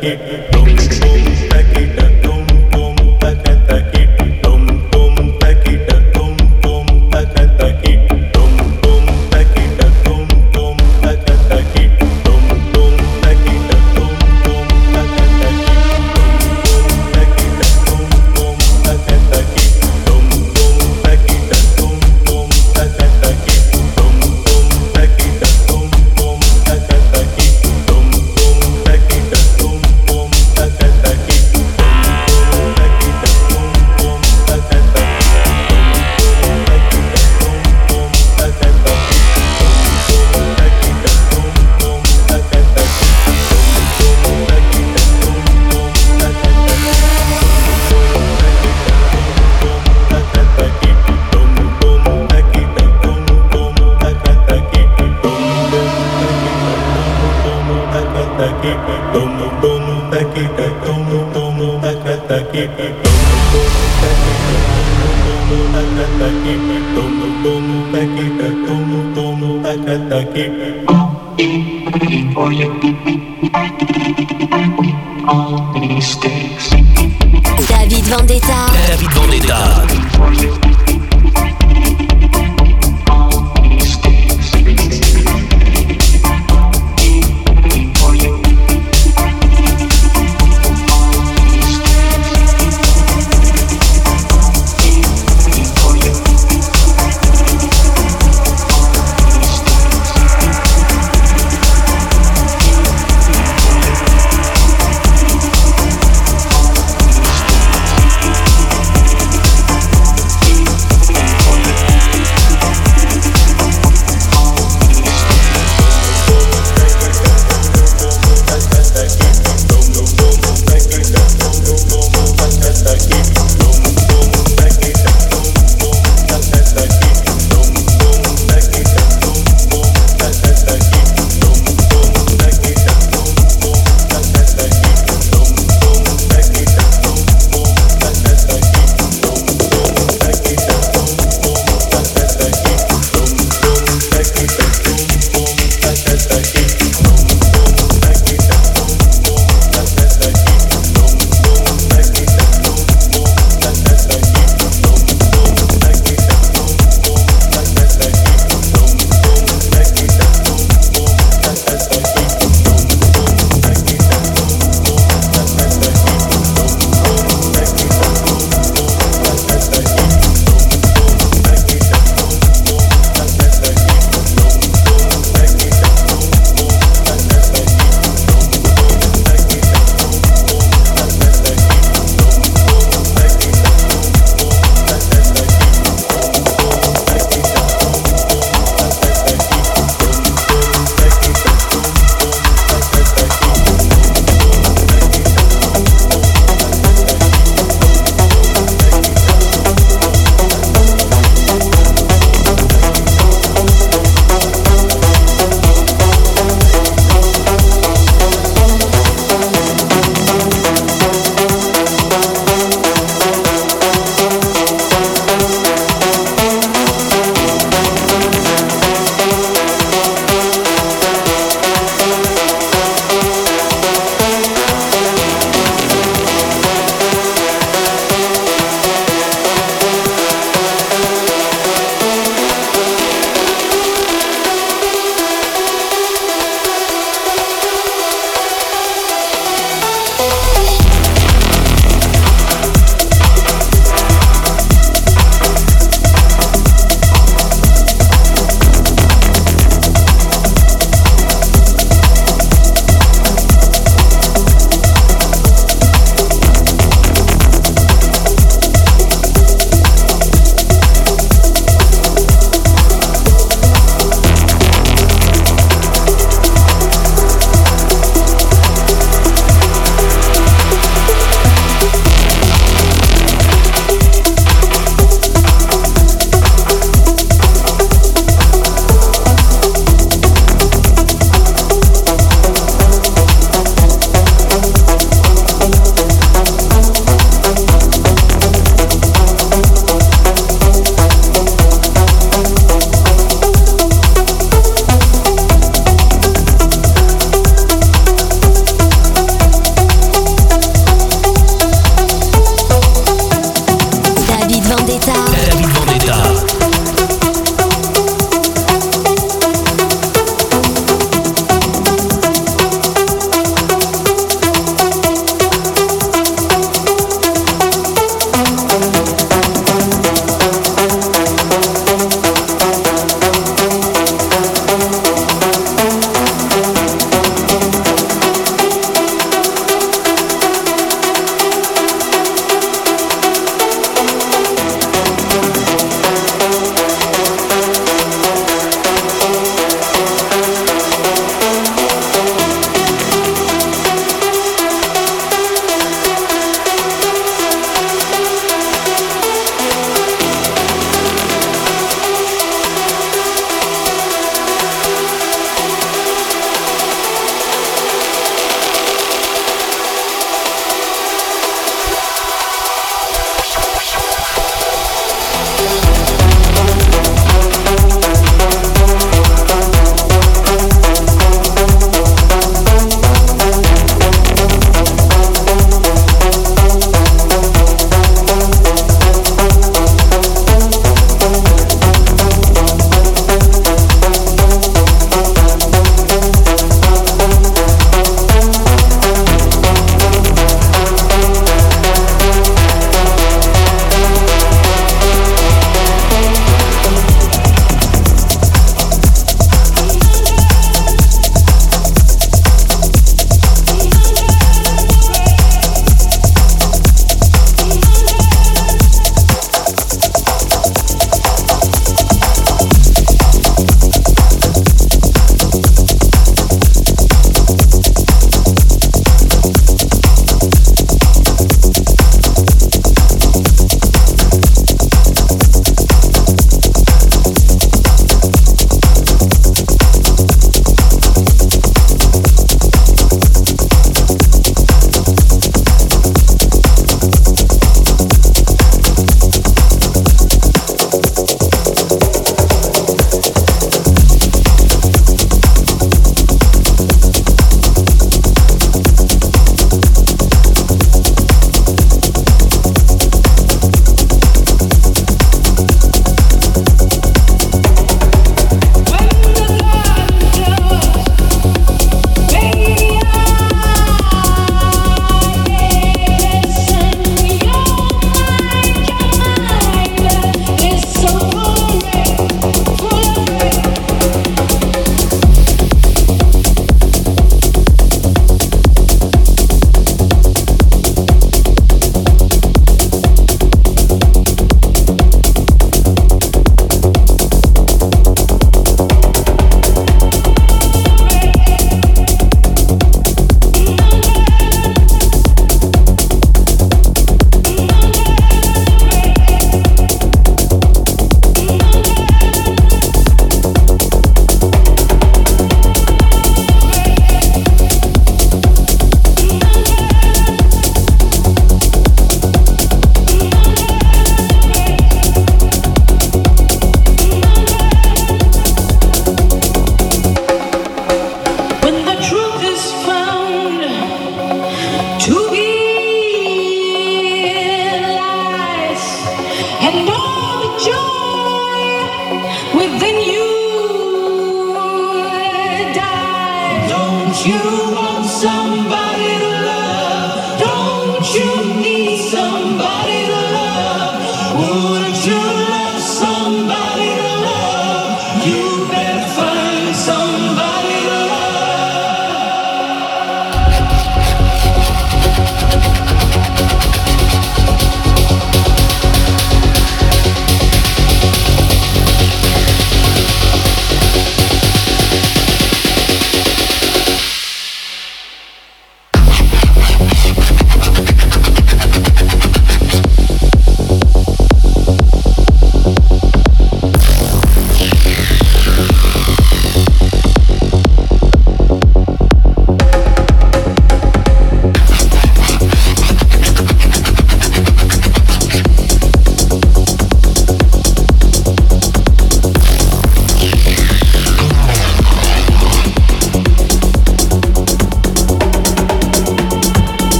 Thank you.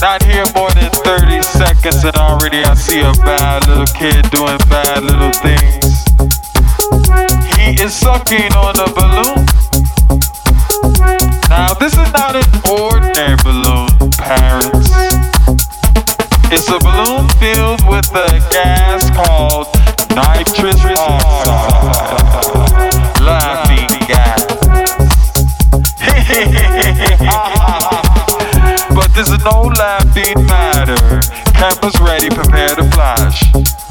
Not here more than 30 seconds and already I see a bad little kid doing bad little things. He is sucking on a balloon. Now this is not an ordinary balloon, parents. It's a balloon filled with a gas called nitrous oxide. No laughing matter. Cameras ready, prepare to. Flash.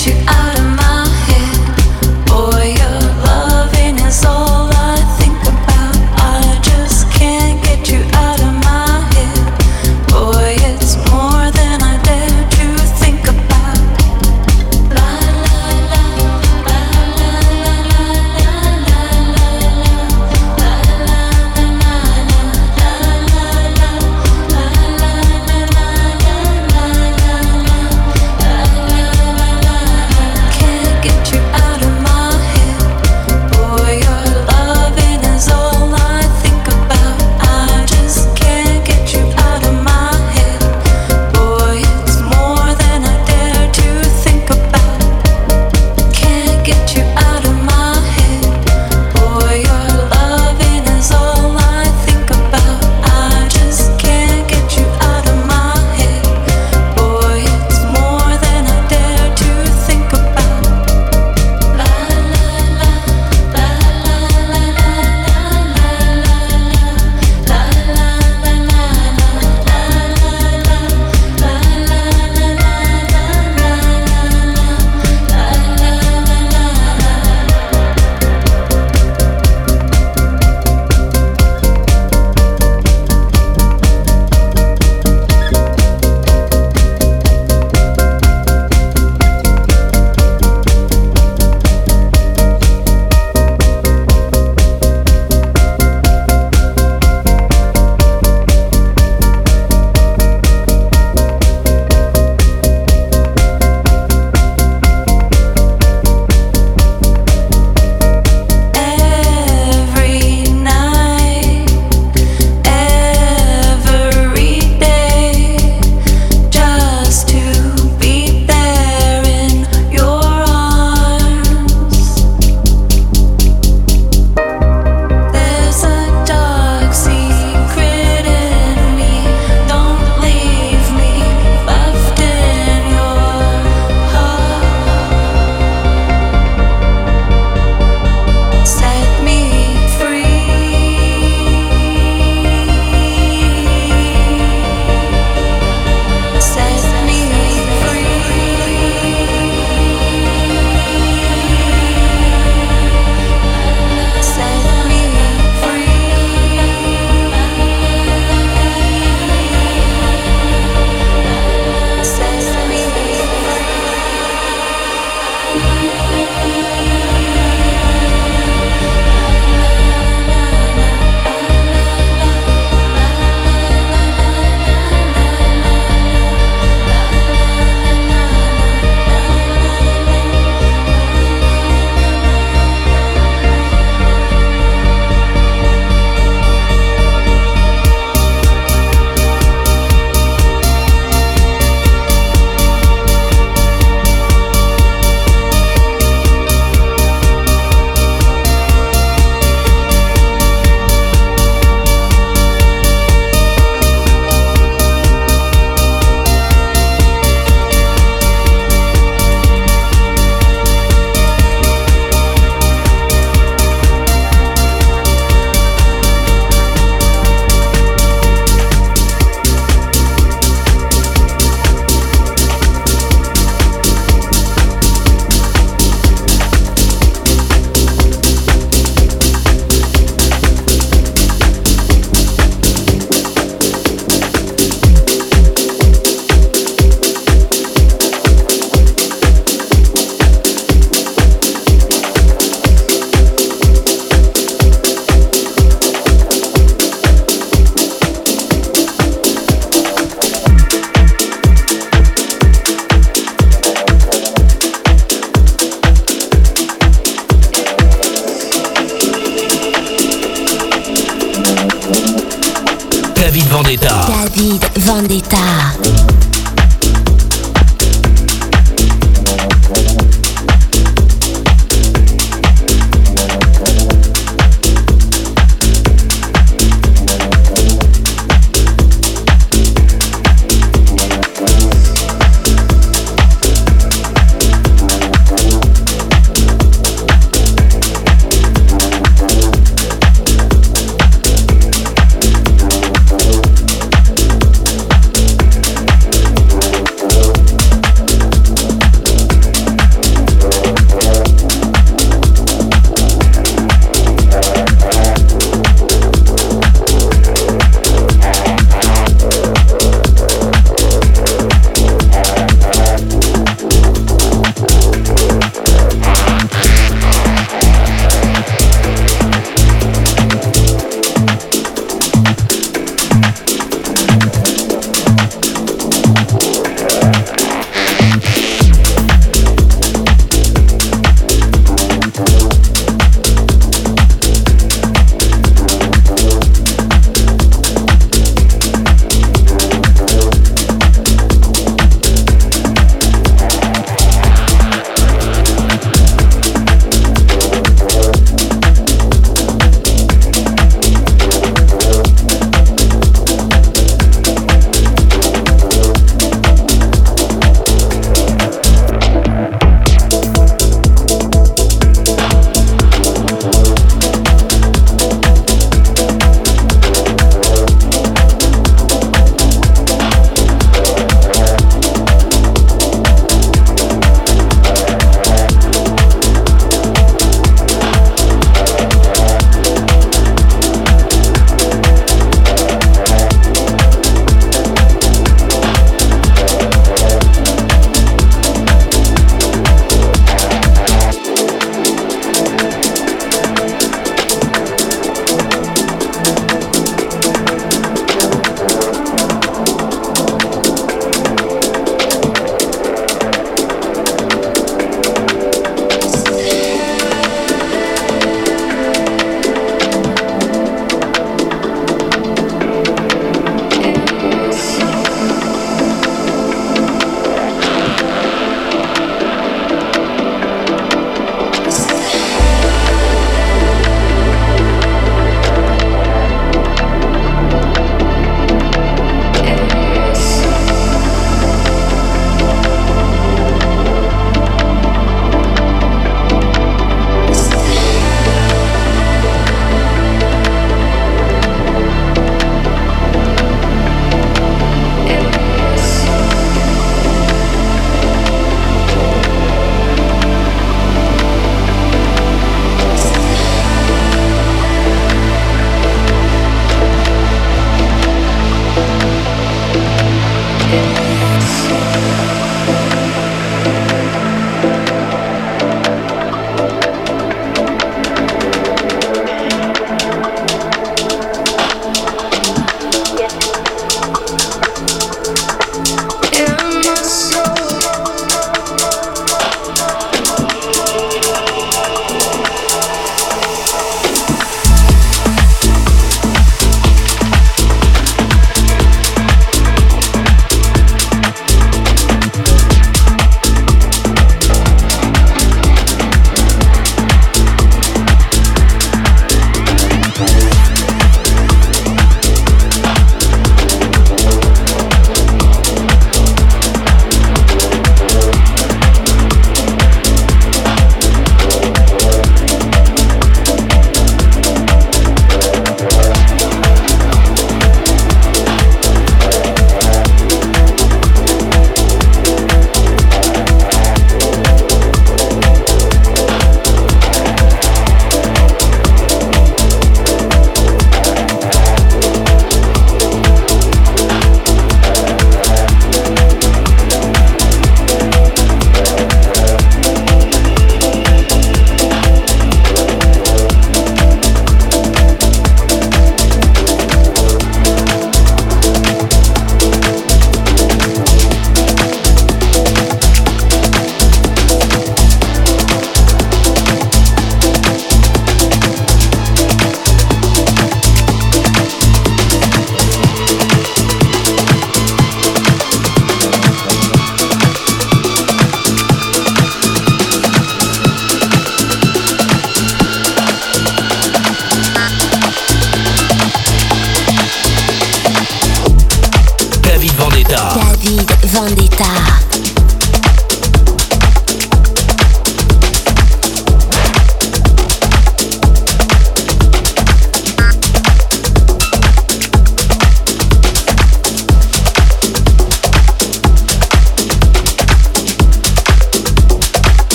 to out